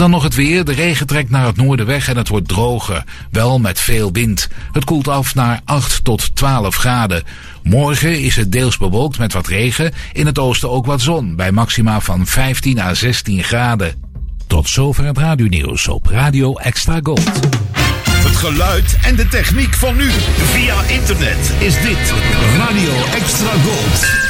Dan nog het weer. De regen trekt naar het noorden weg en het wordt droger. Wel met veel wind. Het koelt af naar 8 tot 12 graden. Morgen is het deels bewolkt met wat regen. In het oosten ook wat zon. Bij maxima van 15 à 16 graden. Tot zover het radionieuws op Radio Extra Gold. Het geluid en de techniek van nu. Via internet is dit Radio Extra Gold.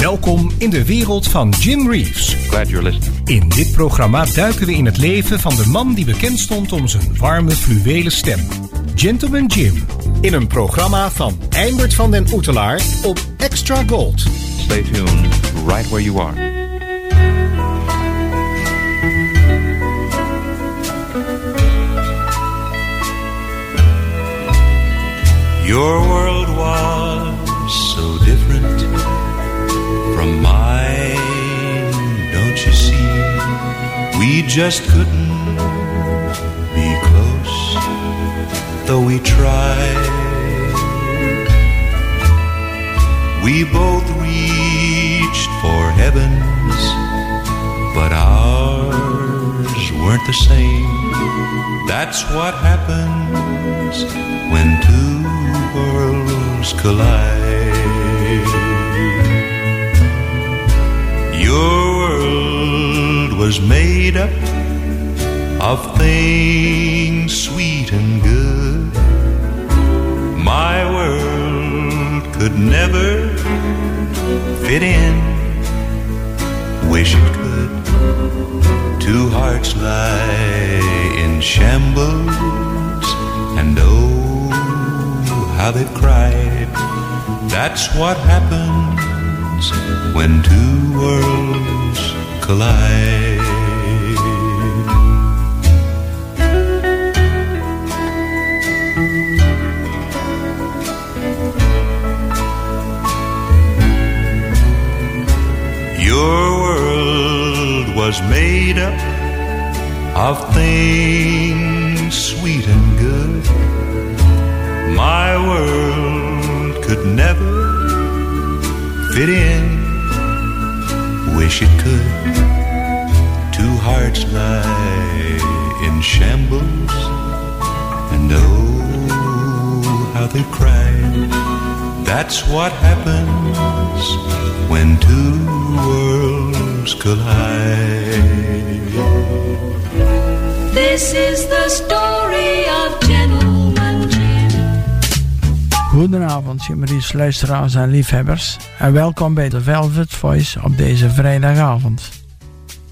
Welkom in de wereld van Jim Reeves. Glad you're listening. In dit programma duiken we in het leven van de man die bekend stond om zijn warme fluwelen stem. Gentleman Jim. In een programma van Eimert van den Oetelaar op Extra Gold. Stay tuned right where you are. Your world was just couldn't be close, though we tried. We both reached for heavens, but ours weren't the same. That's what happens when two worlds collide. Was made up of things sweet and good. My world could never fit in. Wish it could. Two hearts lie in shambles, and oh, how they cried. That's what happens when two worlds collide. Was made up of things sweet and good. My world could never fit in. Wish it could. Two hearts lie in shambles, and oh, how they cry. That's what happens when two worlds collide. This is the story of Gentleman Jim. Goedenavond, Jimmeries luisteraars en liefhebbers. En welkom bij de Velvet Voice op deze vrijdagavond.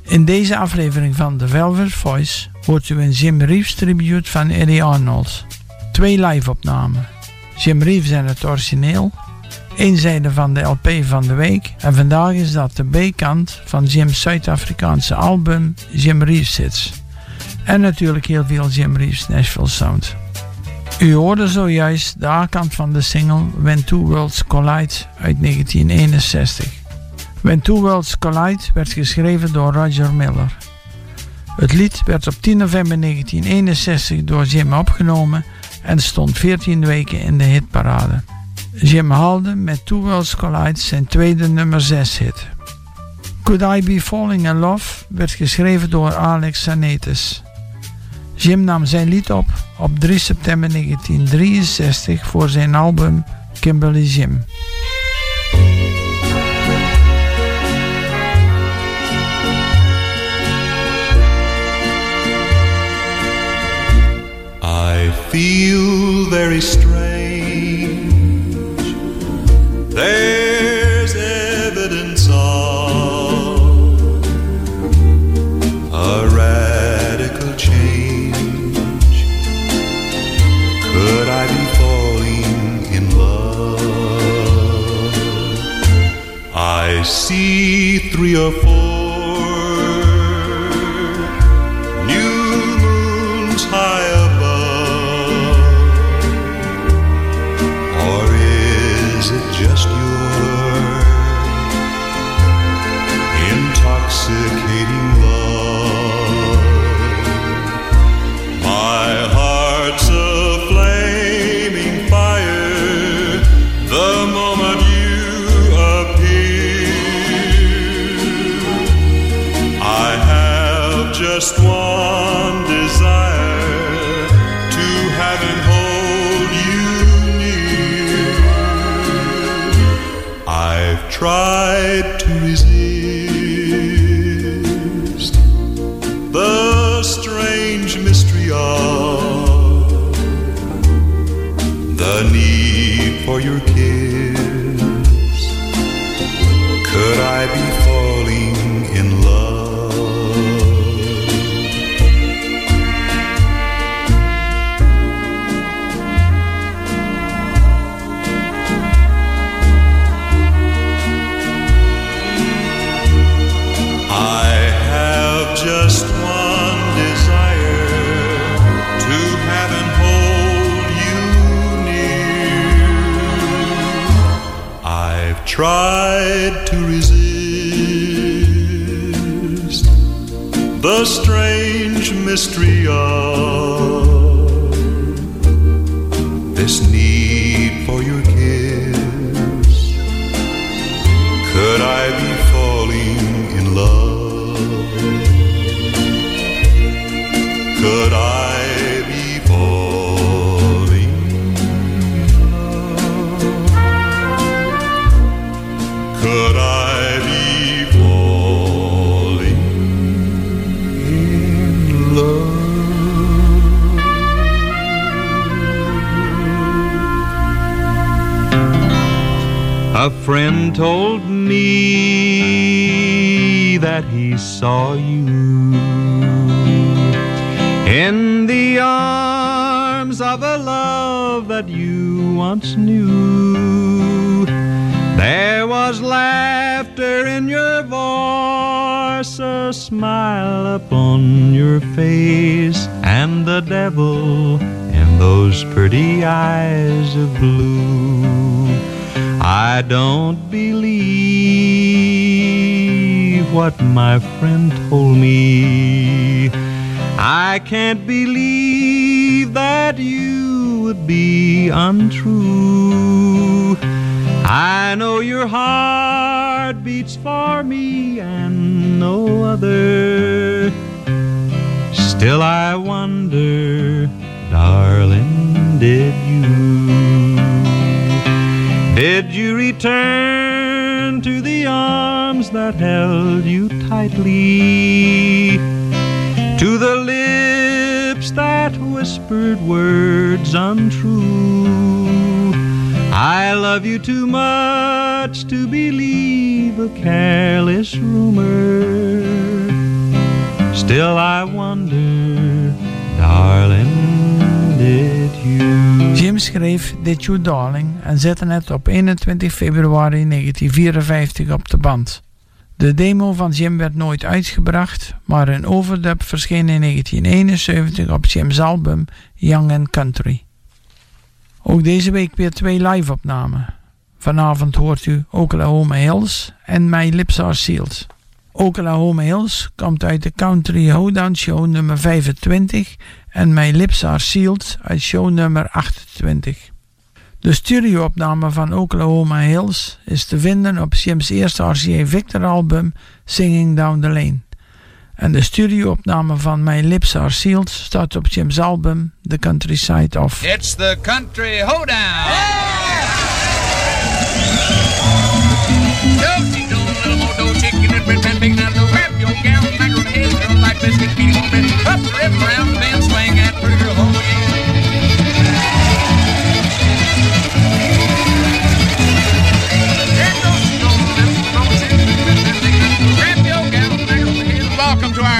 In deze aflevering van The Velvet Voice hoort u een Jim Reeves tribute van Eddie Arnold. Twee live-opnamen. Jim Reeves en het origineel. Eén zijde van de LP van de week. En vandaag is dat de B-kant van Jim's Zuid-Afrikaanse album Jim Reeves Hits. En natuurlijk heel veel Jim Reeves Nashville Sound. U hoorde zojuist de A-kant van de single When Two Worlds Collide uit 1961. When Two Worlds Collide werd geschreven door Roger Miller. Het lied werd op 10 november 1961 door Jim opgenomen en stond 14 weken in de hitparade. Jim haalde met Two Worlds Collide zijn tweede nummer 6 hit. Could I Be Falling in Love werd geschreven door Alex Sanetis. Jim nam zijn lied op op 3 september 1963 voor zijn album Kimberly Jim. I feel very strange. There I see three or four friend told me that he saw you in the arms of a love that you once knew. There was laughter in your voice, a smile upon your face, and the devil in those pretty eyes of blue. I don't believe what my friend told me. I can't believe that you would be untrue. I know your heart beats for me and no other. Still, I wonder, darling, did you? Did you return to the arms that held you tightly? To the lips that whispered words untrue? I love you too much to believe a careless rumor. Still, I wonder, darling, did you? Jim schreef Did You Darling en zette het op 21 februari 1954 op de band. De demo van Jim werd nooit uitgebracht, maar een overdub verscheen in 1971 op Jim's album Young and Country. Ook deze week weer twee live-opnamen. Vanavond hoort u Oklahoma Hills en My Lips Are Sealed. Oklahoma Hills komt uit de Country Hoedown Show nummer 25 en My Lips Are Sealed uit show nummer 28. De studioopname van Oklahoma Hills is te vinden op Jim's eerste RCA Victor album Singing Down the Lane. En de studioopname van My Lips Are Sealed staat op Jim's album The Countryside Of. It's the country hoedown. Don't do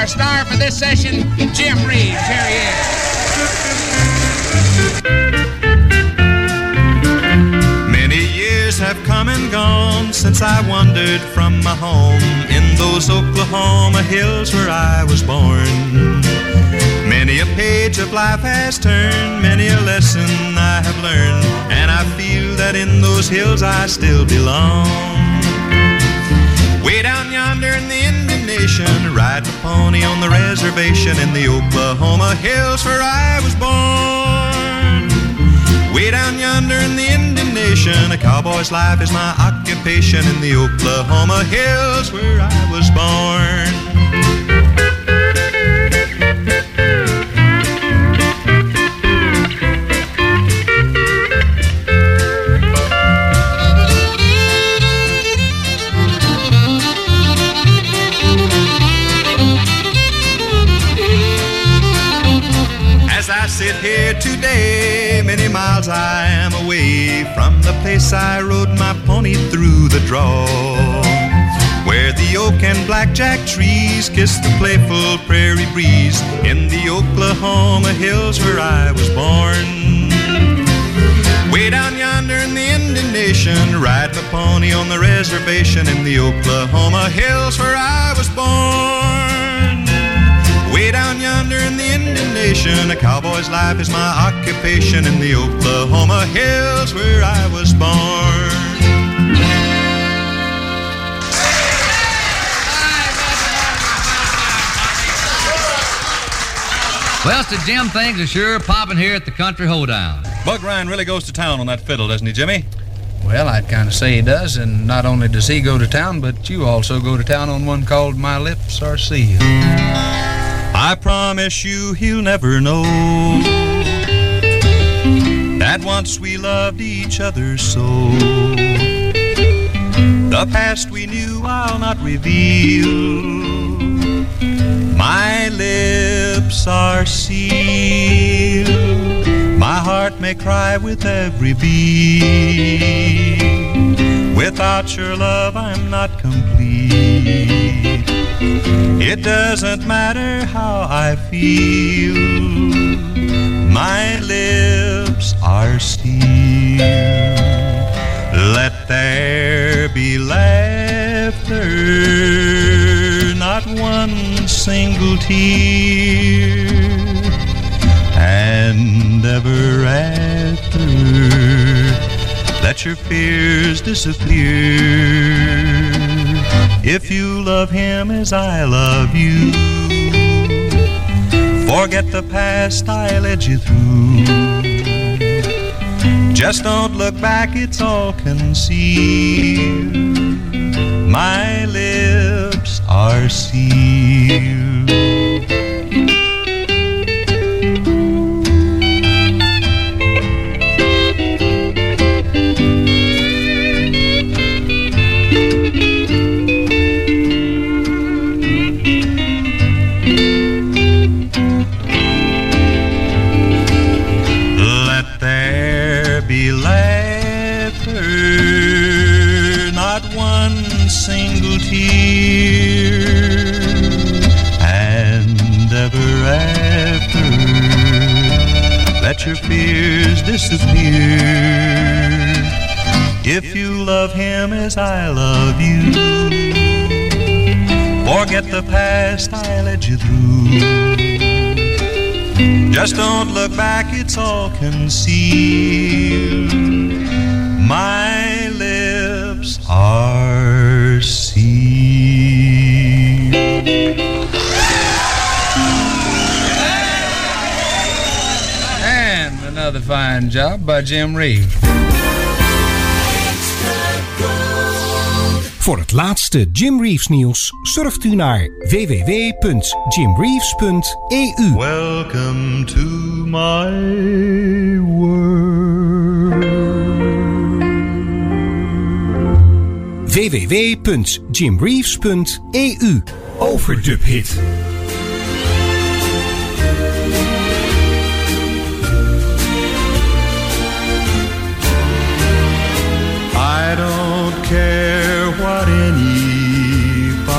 star for this session, Jim Reeves. Here he is. Many years have come and gone since I wandered from my home in those Oklahoma hills where I was born. Many a page of life has turned, many a lesson I have learned, and I feel that in those hills I still belong. Way down yonder in the Indian Nation, ride the pony on the reservation in the Oklahoma hills where I was born. Way down yonder in the Indian Nation, a cowboy's life is my occupation in the Oklahoma hills where I was born. Miles I am away from the place I rode my pony through the draw. Where the oak and blackjack trees kiss the playful prairie breeze in the Oklahoma hills where I was born. Way down yonder in the Indian Nation, ride my pony on the reservation in the Oklahoma hills where I was born. Way down yonder in the Indian Nation, a cowboy's life is my occupation in the Oklahoma hills where I was born. Well, so Jim, things are sure popping here at the Country Hoedown. Buck Ryan really goes to town on that fiddle, doesn't he, Jimmy? Well, I'd kind of say he does, and not only does he go to town, but you also go to town on one called My Lips Are Sealed. I promise you he'll never know that once we loved each other so. The past we knew I'll not reveal. My lips are sealed. My heart may cry with every beat. Without your love, I'm not complete. It doesn't matter how I feel. My lips are sealed. Let there be laughter, not one single tear. And ever after, let your fears disappear. If you love him as I love you, forget the past I led you through. Just don't look back, it's all concealed. My lips are sealed. Let your fears disappear. If you love him as I love you, forget the past I led you through. Just don't look back, it's all concealed. My lips are And another fine job by Jim Reeves. Voor het laatste Jim Reeves nieuws surft u naar www.jimreeves.eu. Welcome to my world. www.jimreeves.eu. Overdub hit.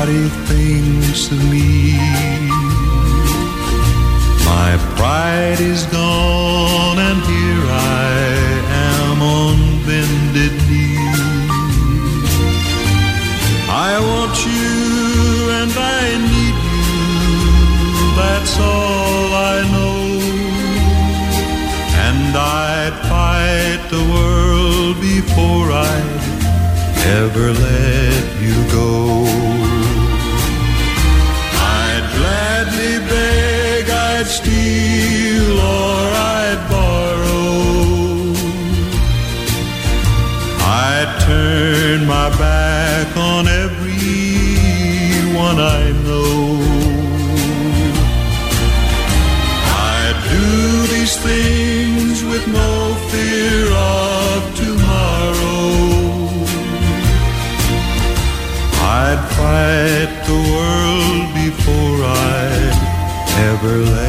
everybody thinks of me. My pride is gone and here I am on bended knee. I want you and I need you, that's all I know. And I'd fight the world before I ever let you go. turn my back on everyone I know. I do these things with no fear of tomorrow. I'd fight the world before I ever left.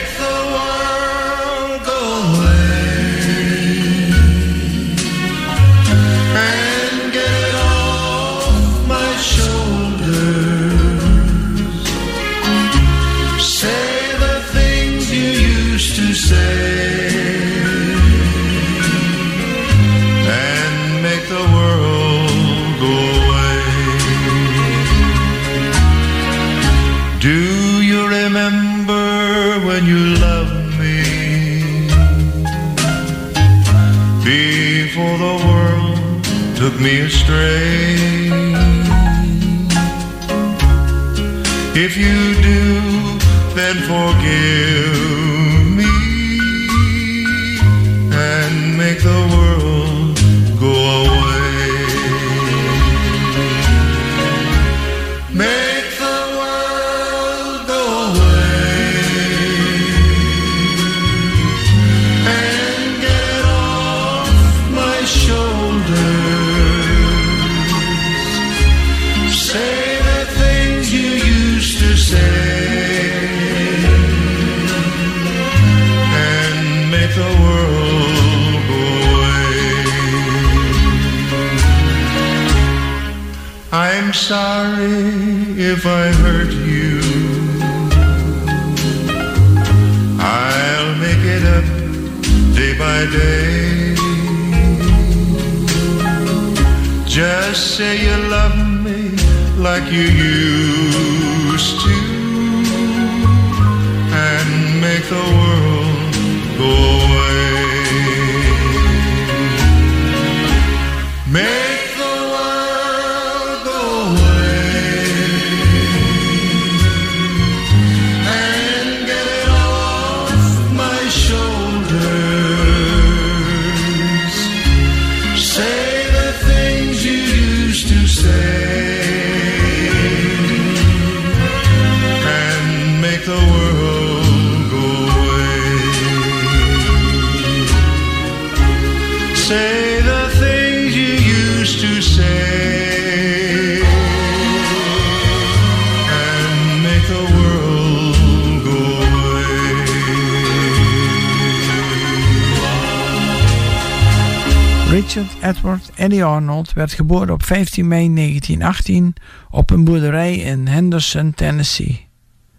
Eddie Arnold werd geboren op 15 mei 1918 op een boerderij in Henderson, Tennessee.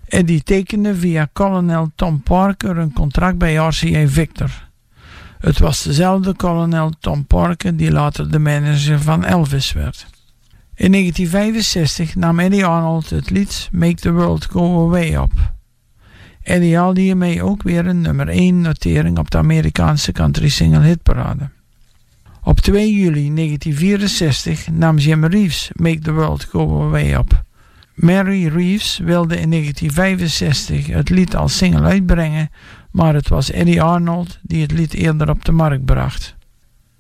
Eddie tekende via kolonel Tom Parker een contract bij RCA Victor. Het was dezelfde kolonel Tom Parker die later de manager van Elvis werd. In 1965 nam Eddie Arnold het lied Make the World Go Away op. Eddie haalde hiermee ook weer een nummer 1 notering op de Amerikaanse country single hitparade. Op 2 juli 1964 nam Jim Reeves Make the World Go Away op. Mary Reeves wilde in 1965 het lied als single uitbrengen, maar het was Eddie Arnold die het lied eerder op de markt bracht.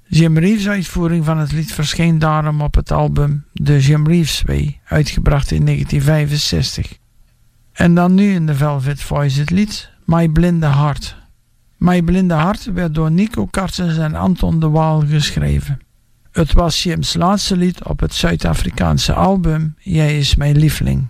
Jim Reeves' uitvoering van het lied verscheen daarom op het album The Jim Reeves Way, uitgebracht in 1965. En dan nu in de Velvet Voice het lied My Blinde Hart. My Blinde Hart werd door Nico Kartens en Anton de Waal geschreven. Het was Jim's laatste lied op het Zuid-Afrikaanse album Jij is mijn lieveling.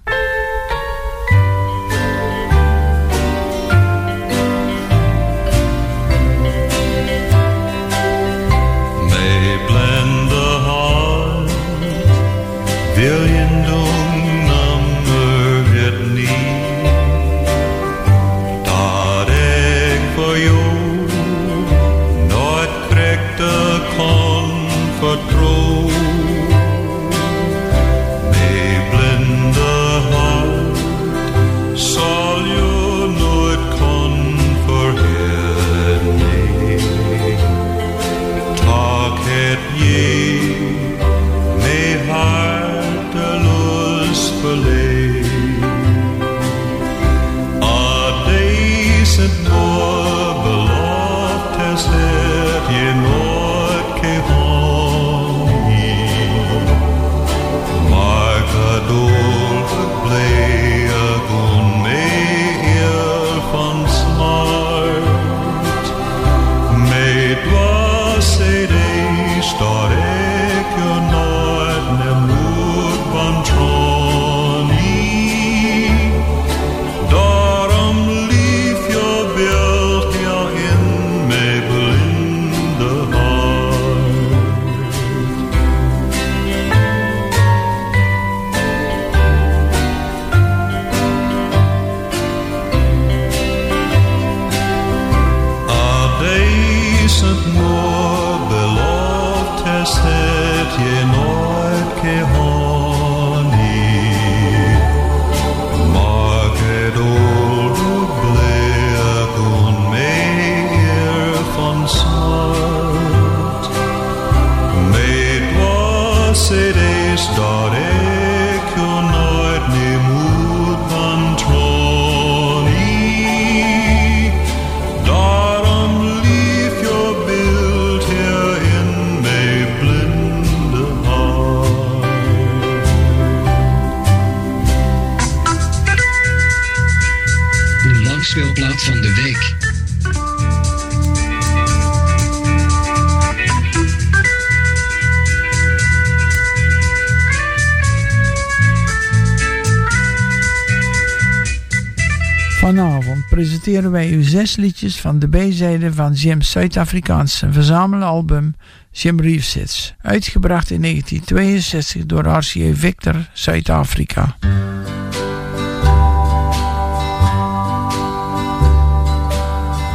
Presenteren wij u zes liedjes van de B-zijde van Jim's Zuid-Afrikaanse verzamelalbum Jim Reeves uitgebracht in 1962 door RCA Victor Zuid-Afrika.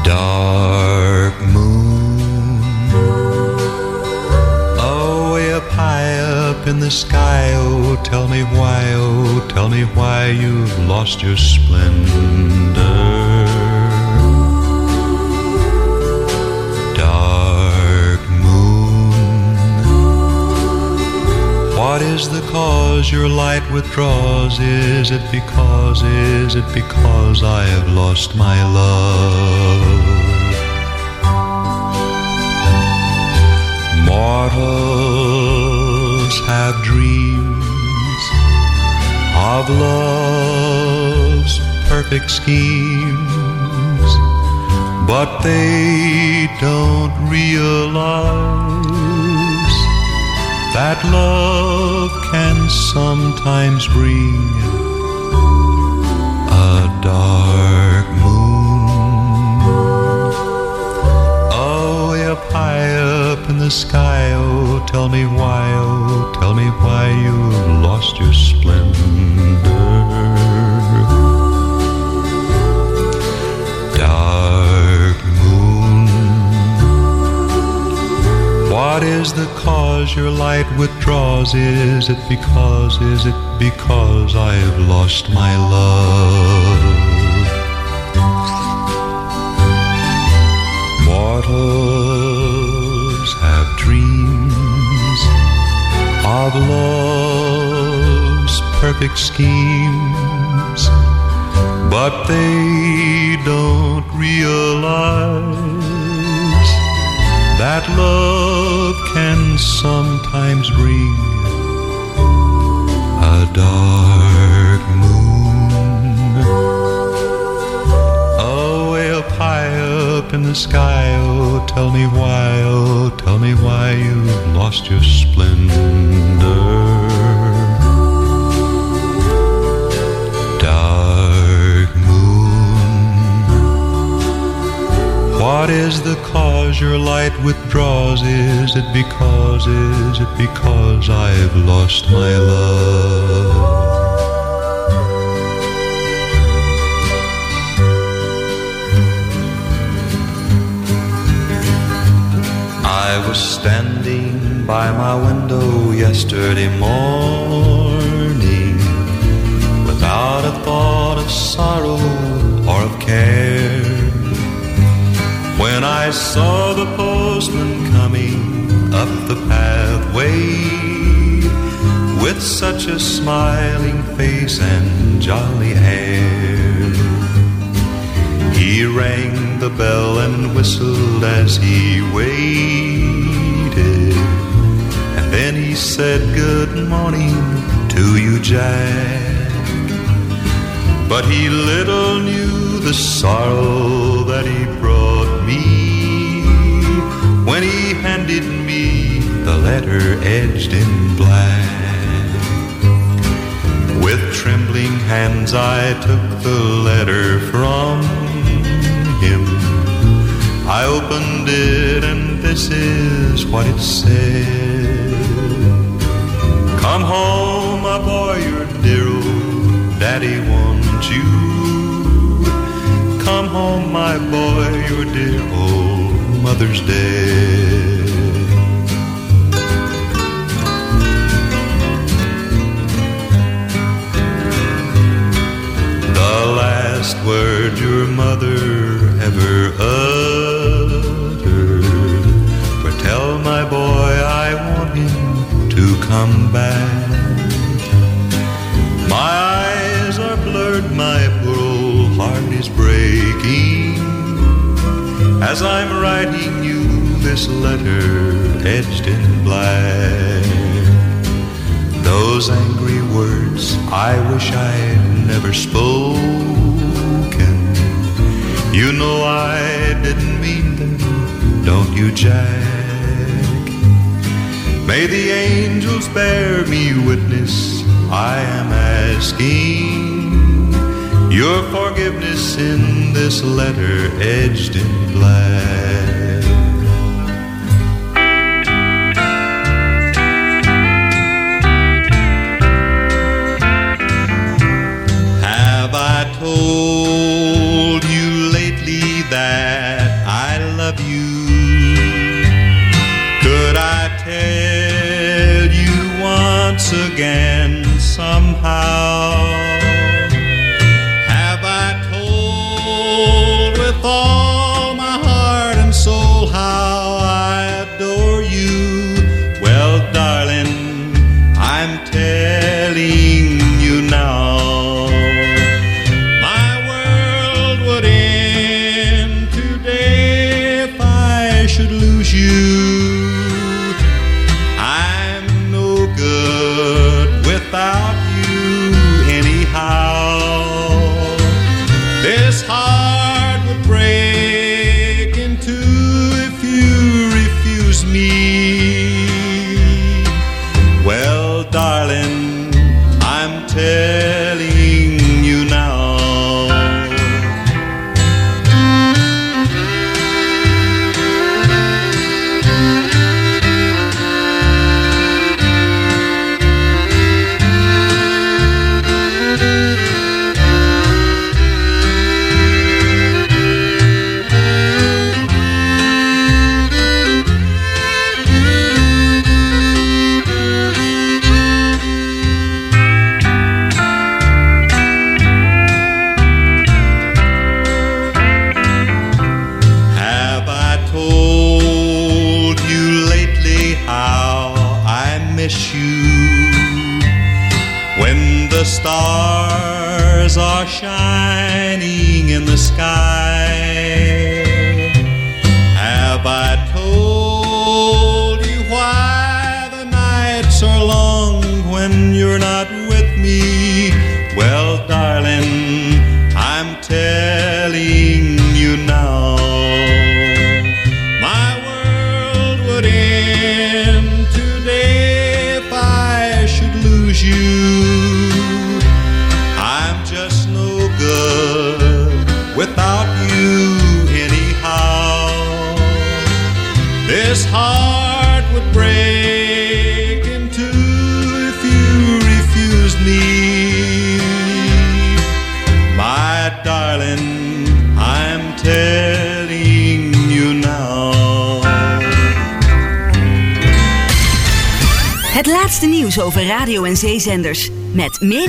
Dark moon, oh, way up high up in the sky. Oh, tell me why, oh, tell me why you've lost your splendor. What is the cause your light withdraws? Is it because, is it because I have lost my love? Mortals have dreams of love's perfect schemes, but they don't realize that love can sometimes bring a dark moon. Oh, way up high up in the sky, oh, tell me why, oh, tell me why you've lost your splendor. Is the cause your light withdraws? Is it because, is it because I've lost my love? Mortals have dreams of love's perfect schemes, but they don't realize that love can sometimes bring a dark moon. Oh, way up high up in the sky, oh, tell me why, oh, tell me why you've lost your splendor. What is the cause your light withdraws? Is it because, is it because I've lost my love? I was standing by my window yesterday morning without a thought of sorrow or of care. When I saw the postman coming up the pathway with such a smiling face and jolly air. He rang the bell and whistled as he waited. And then he said, Good morning to you, Jack. But he little knew the sorrow that he brought handed me the letter edged in black. With trembling hands I took the letter from him. I opened it and this is what it said. Come home, my boy, your dear old daddy wants you. Come home, my boy, your dear old mother's dead. Word your mother ever uttered were tell my boy I want him to come back. My eyes are blurred, my poor old heart is breaking as I'm writing you this letter edged in black. Those angry words I wish I'd never spoken. You know I didn't mean them, don't you, Jack? May the angels bear me witness, I am asking your forgiveness in this letter edged in black. Again somehow?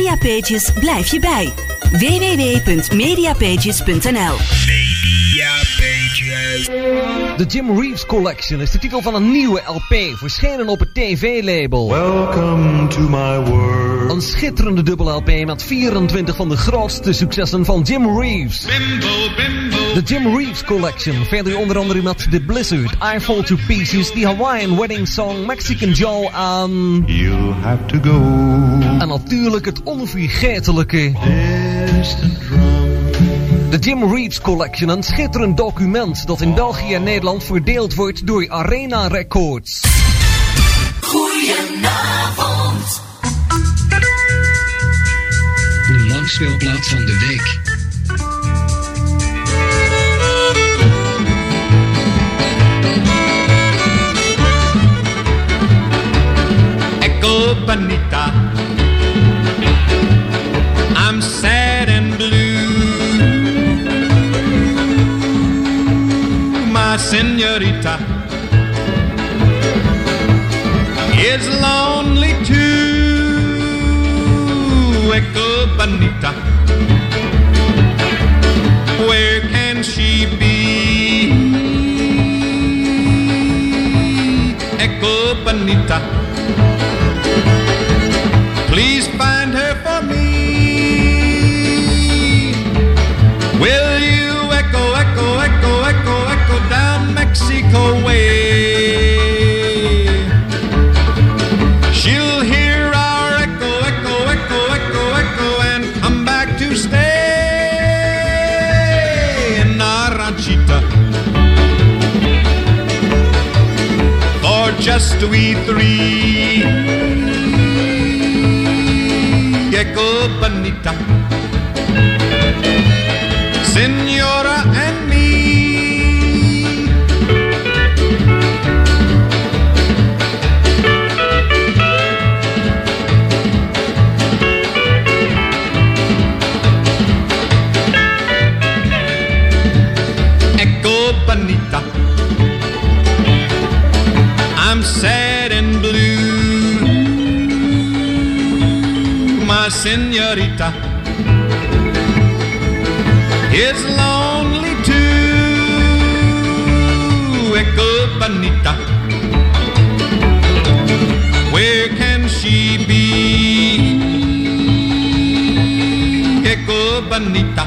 Mediapages blijf je bij. www.mediapages.nl De Jim Reeves Collection is de titel van een nieuwe LP, verschenen op het TV-label. Welcome to my world. Een schitterende dubbel LP met 24 van de grootste successen van Jim Reeves. De Jim Reeves Collection, verder onder andere met The Blizzard, I Fall to Pieces, The Hawaiian Wedding Song, Mexican Joe en... You'll have to go. En natuurlijk het onvergetelijke... De Jim Reeves Collection, een schitterend document dat in België en Nederland verdeeld wordt door Arena Records. Goedenavond. De langspeelplaat van de week. Echo Bonita. I'm sad and blue. My senorita is lonely too. Echo Bonita. Where can she be? Echo Bonita. Just we three. Echo Bonita, senorita is lonely too. Echo Bonita, where can she be? Echo Bonita,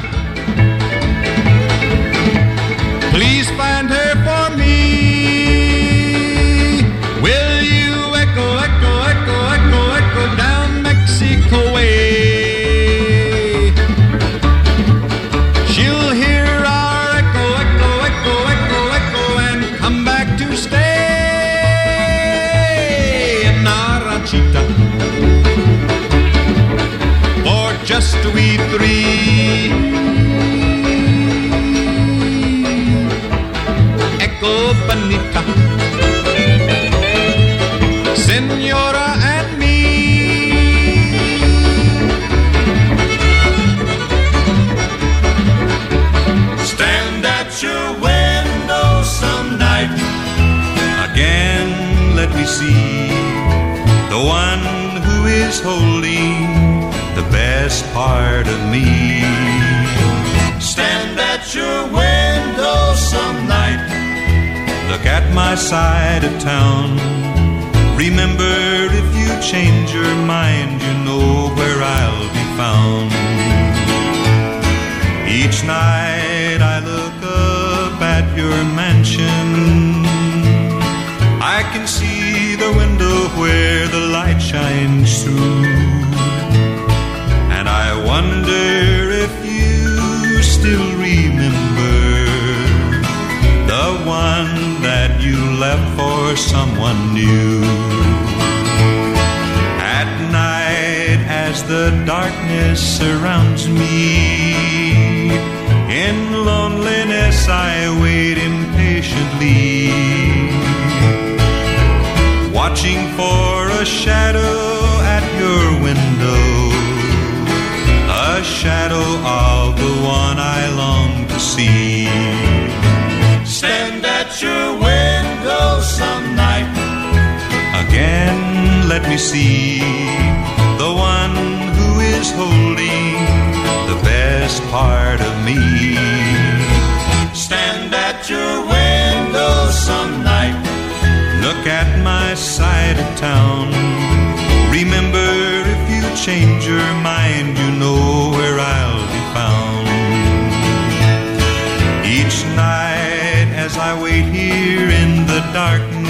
is holding the best part of me. Stand at your window some night. Look at my side of town. Remember, if you change your mind, you know where I'll be found. Each night I look up at your mansion. Where the light shines through. And I wonder if you still remember the one that you left for someone new. At night, as the darkness surrounds me, in loneliness I wait impatiently, watching for a shadow at your window, a shadow of the one I long to see. Stand at your window some night. Again, let me see the one who is holding the best part of me. Stand at your window. Look at my side of town. Remember, if you change your mind, you know where I'll be found. Each night, as I wait here in the darkness,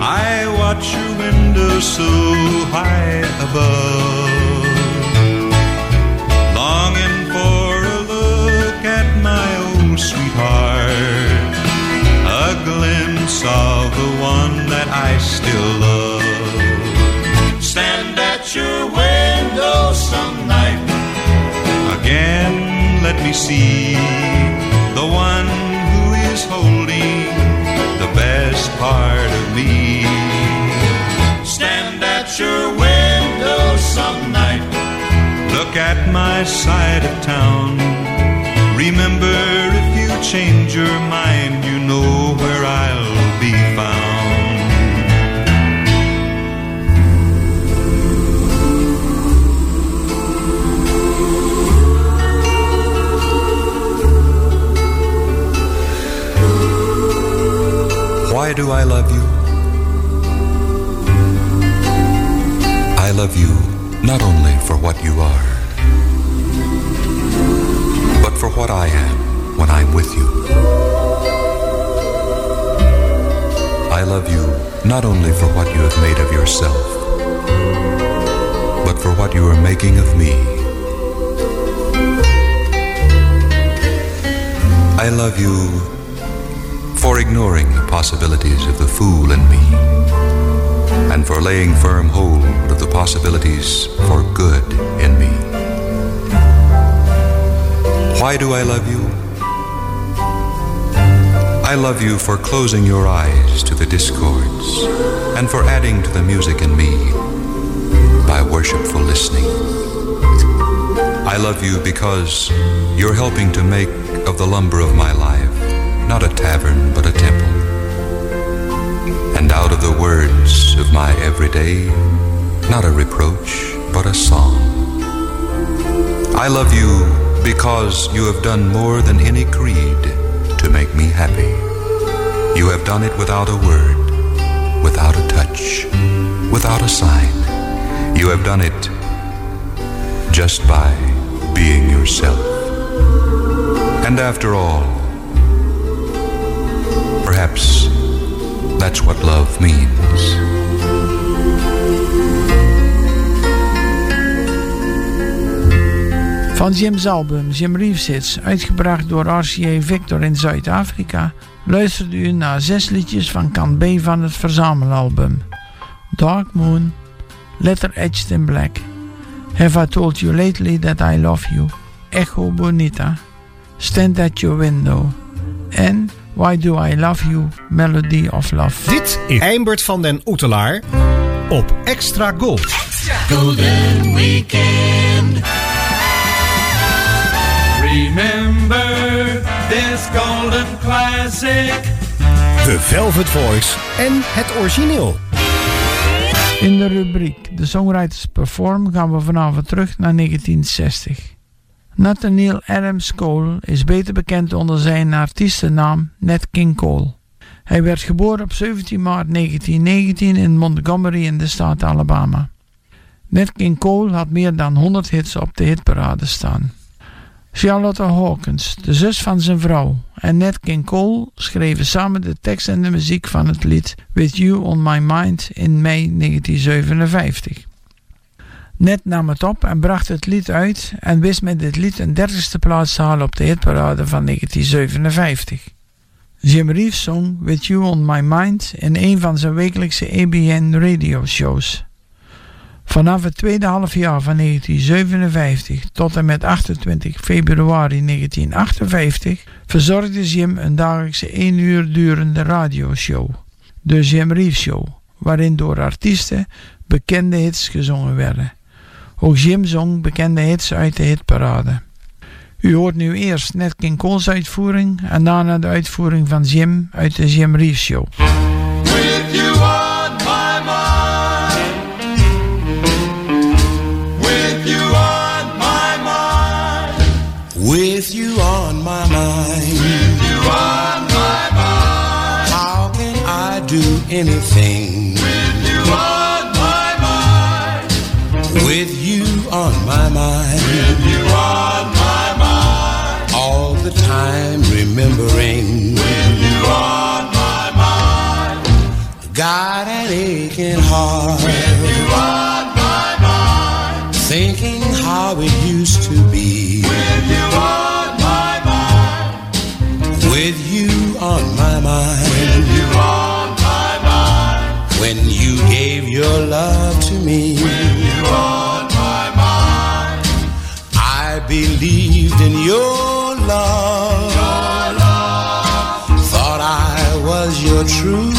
I watch your window so high above, of the one that I still love. Stand at your window some night. Again, let me see the one who is holding the best part of me. Stand at your window some night. Look at my side of town. Remember, if you change your mind, do I love you? I love you not only for what you are, but for what I am when I'm with you. I love you not only for what you have made of yourself, but for what you are making of me. I love you for ignoring the possibilities of the fool in me, and for laying firm hold of the possibilities for good in me. Why do I love you? I love you for closing your eyes to the discords and for adding to the music in me by worshipful listening. I love you because you're helping to make of the lumber of my life not a tavern but a temple. And out of the words of my everyday, not a reproach but a song. I love you because you have done more than any creed to make me happy. You have done it without a word, without a touch, without a sign. You have done it just by being yourself. And after all, perhaps that's what love means. Van Jim's album Jim Reeves uitgebracht door RCA Victor in Zuid-Afrika, luisterde u naar zes liedjes van kant B van het verzamelalbum. Dark Moon, Letter Etched in Black, Have I Told You Lately That I Love You, Echo Bonita, Stand at Your Window en Why Do I Love You, Melody of Love. Dit is Eimbert van den Oetelaar op Extra Gold. Golden Weekend. Remember this golden classic. The Velvet Voice en het origineel. In de rubriek The Songwriters Perform gaan we vanavond terug naar 1960. Nathaniel Adams Cole is beter bekend onder zijn artiestennaam Nat King Cole. Hij werd geboren op 17 maart 1919 in Montgomery in de staat Alabama. Nat King Cole had meer dan 100 hits op de hitparade staan. Charlotte Hawkins, de zus van zijn vrouw, en Nat King Cole schreven samen de tekst en de muziek van het lied With You on My Mind in mei 1957. Ned nam het op en bracht het lied uit en wist met dit lied een dertigste plaats te halen op de hitparade van 1957. Jim Reeves zong With You on My Mind in een van zijn wekelijkse ABN radio shows. Vanaf het tweede halfjaar van 1957 tot en met 28 februari 1958 verzorgde Jim een dagelijkse 1 uur durende radioshow, de Jim Reeves Show, waarin door artiesten bekende hits gezongen werden. Ook Jim zong bekende hits uit de hitparade. U hoort nu eerst net King Cole's uitvoering en daarna de uitvoering van Jim uit de Jim Reeves Show. With you on my mind. With you on my mind. With you on my mind. With you on my mind. How can I do anything? Aching heart. With you on my mind. Thinking how it used to be. With you on my mind. With you on my mind. With you on my mind. When you gave your love to me. With you on my mind. I believed in your love. Your love. Thought I was your true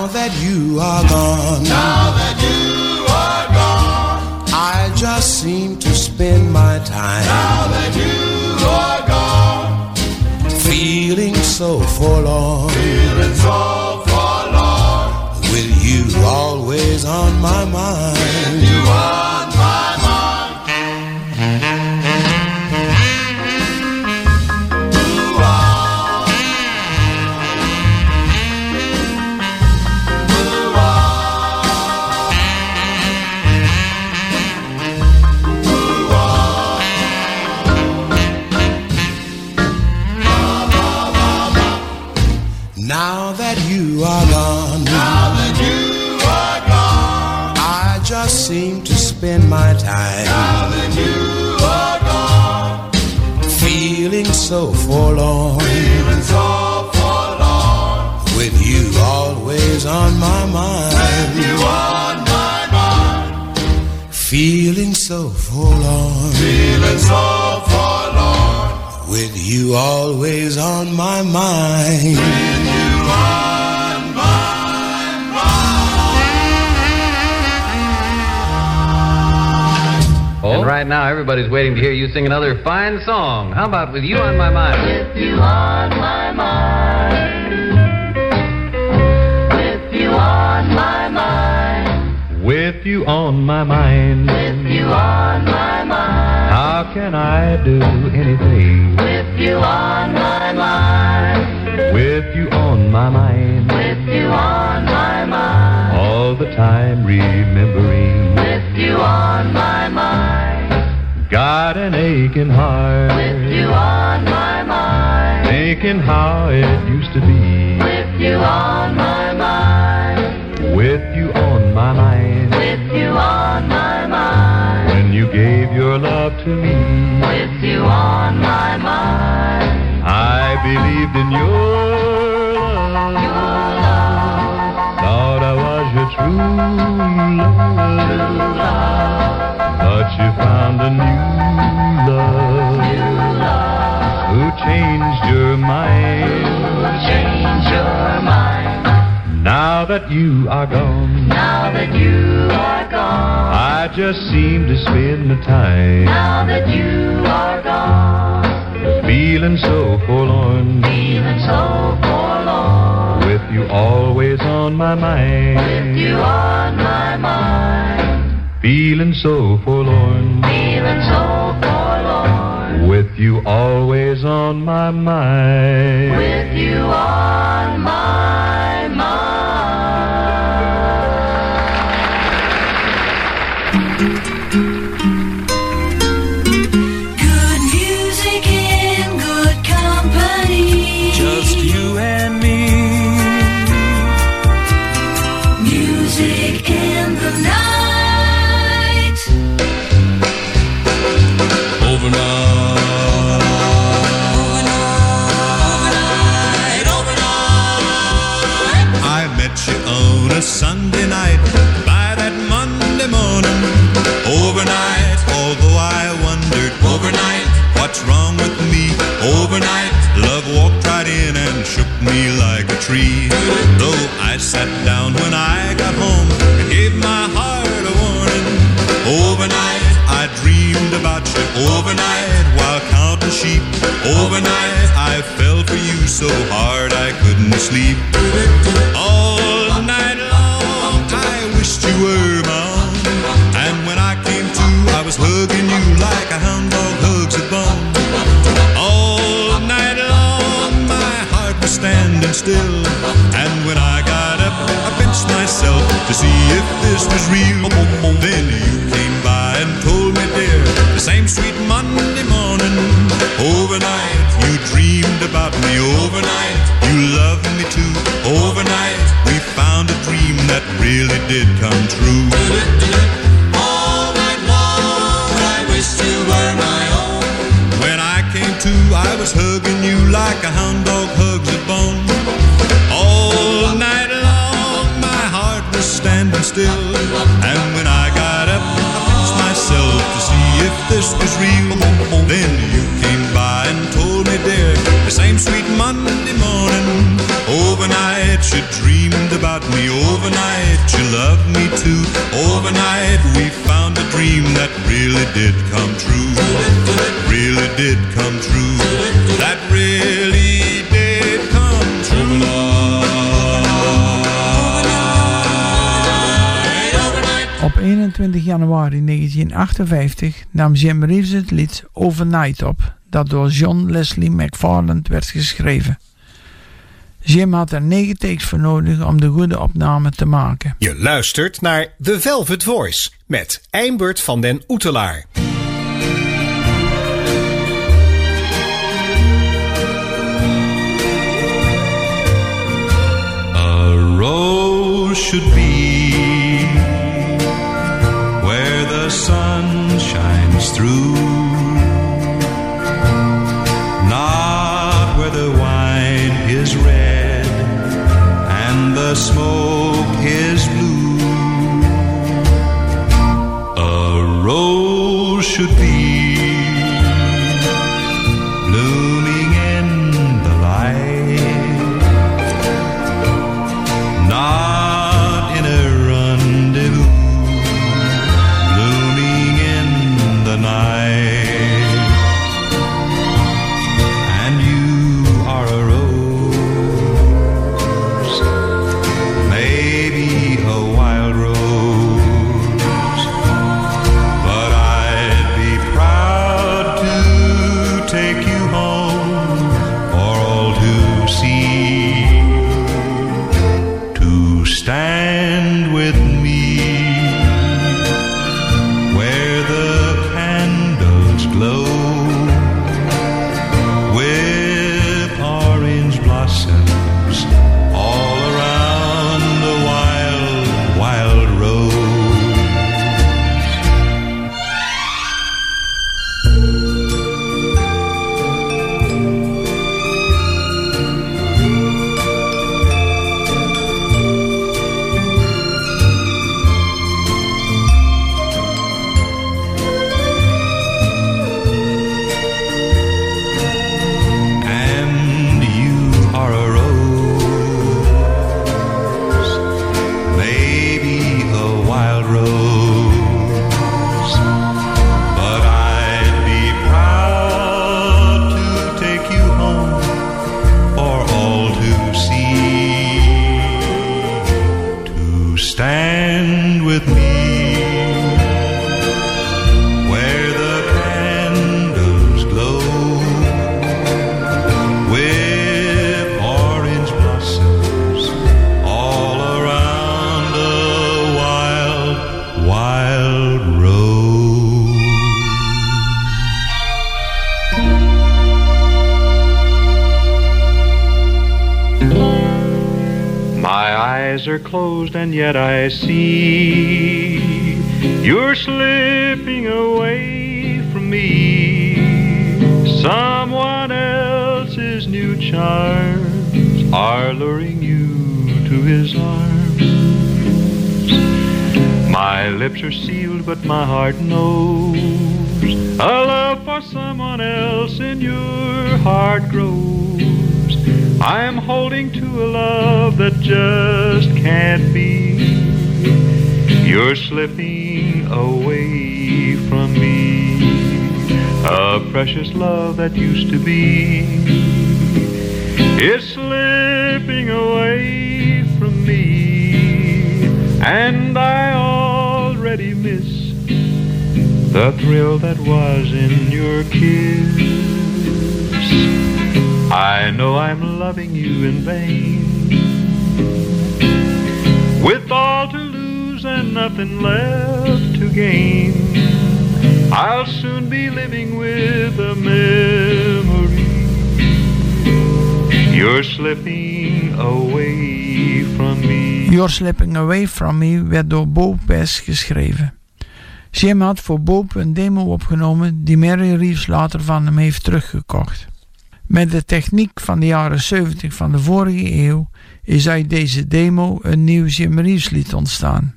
Now that you are gone. Now that you are gone. I just seem to spend my time. Now that you are gone. Feeling so forlorn. Feeling so forlorn. With you always on my mind. So forlorn. Feeling so forlorn. With you always on my mind. With you on my mind. And right now, everybody's waiting to hear you sing another fine song. How about With You on My Mind? With you on my mind. With you on my mind. With you on my mind, With you on my mind. how can I do anything? With you on my mind. With you on my mind, With you on my mind. all the time remembering. With you on my mind. Got an aching heart, With you on my mind. thinking how it used to be. With you on my mind. With you on my mind, With you on my mind. Gave your love to me. With you on my mind. I believed in your love. Thought I was your true love. But you found a new love. Who changed your mind. Now that you are gone, Now that you are gone. I just seem to spend the time Now that you are gone. feeling so forlorn. Feeling so forlorn. With you always on my mind. With you on my mind. Feeling so forlorn. Feeling so forlorn. With you always on my mind. With you on my mind. Sat down did come true. All night long, I wished you were my own. When I came to, I was hugging you like a hound dog hugs a bone. All night long, my heart was standing still. And when I got up, I pinched myself to see if this was real. Then you came by and told me, dear, the same sweet Monday morning. Overnight, you dreamed about me. Overnight, you loved me too. Overnight, we found a dream that really did come true. Really did come true. That really did come true. Op 21 januari 1958 nam Jim Reeves het lied Overnight op, dat door John Leslie McFarland werd geschreven. Jim had er negen takes voor nodig om de goede opname te maken. Je luistert naar The Velvet Voice met Eimbert van den Oetelaar. A rose should be where the sun shines through, the smoke is blue. A rose should be and yet I see you're slipping away from me. Someone else's new charms are luring you to his arms. My lips are sealed, but my heart knows a love for someone else in your heart grows. I am holding to a love that just slipping away from me. A precious love that used to be is slipping away from me. And I already miss the thrill that was in your kiss. I know I'm loving you in vain. With all to lose and nothing left to gain, I'll soon be living with a memory. You're slipping away from me. You're Slipping Away From Me werd door Bo Pass geschreven. Jim had voor Bob een demo opgenomen die Mary Reeves later van hem heeft teruggekocht. Met de techniek van de jaren 70 van de vorige eeuw is uit deze demo een nieuw Jim Reeves lied ontstaan.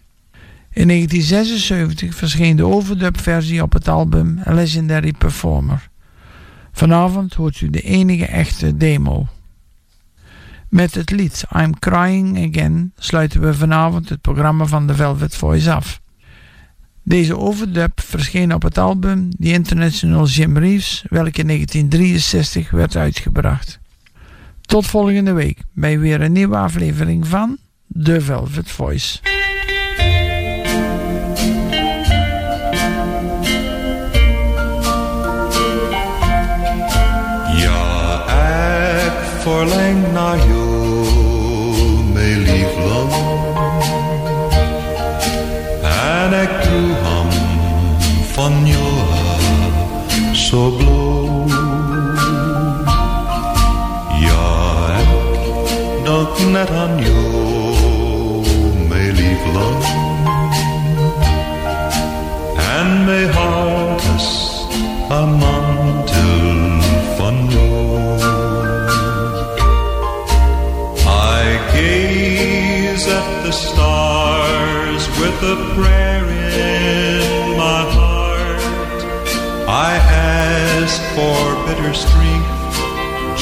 In 1976 verscheen de overdub versie op het album Legendary Performer. Vanavond hoort u de enige echte demo. Met het lied I'm Crying Again sluiten we vanavond het programma van The Velvet Voice af. Deze overdub verscheen op het album The International Jim Reeves, welke in 1963 werd uitgebracht. Tot volgende week bij weer een nieuwe aflevering van The Velvet Voice. Verlang naar jou, mijn liefling. En ik doe hem van jou zo blauw. Ja, ik denk net aan jou, with prayer in my heart. I ask for bitter strength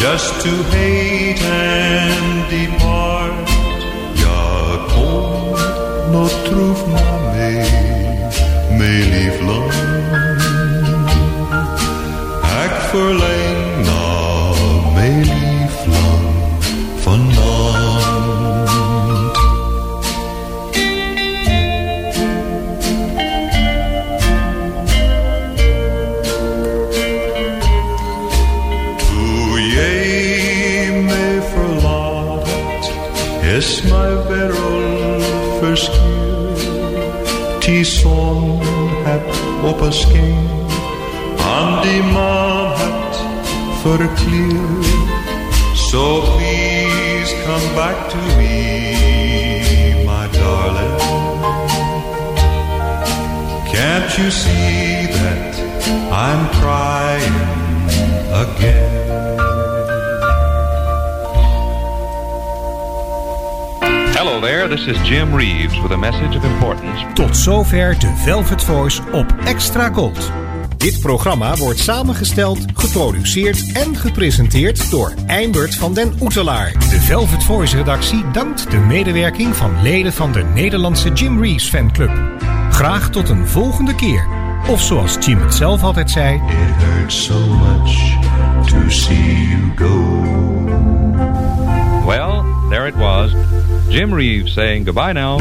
just to hate and depart. Ja, kom nog troef naar mij, mijn liefling. Ik verlang zon op aan die maan verkleerd. So please come back to me, my darling. Can't you see that I'm crying again? Hello there, this is Jim Reeves with a message of importance. Tot zover de Velvet Voice op Extra Gold. Dit programma wordt samengesteld, geproduceerd en gepresenteerd door Eimert van den Oetelaar. De Velvet Voice redactie dankt de medewerking van leden van de Nederlandse Jim Reeves fanclub. Graag tot een volgende keer. Of zoals Jim het zelf altijd zei... It hurts so much to see you go. Jim Reeves saying goodbye now.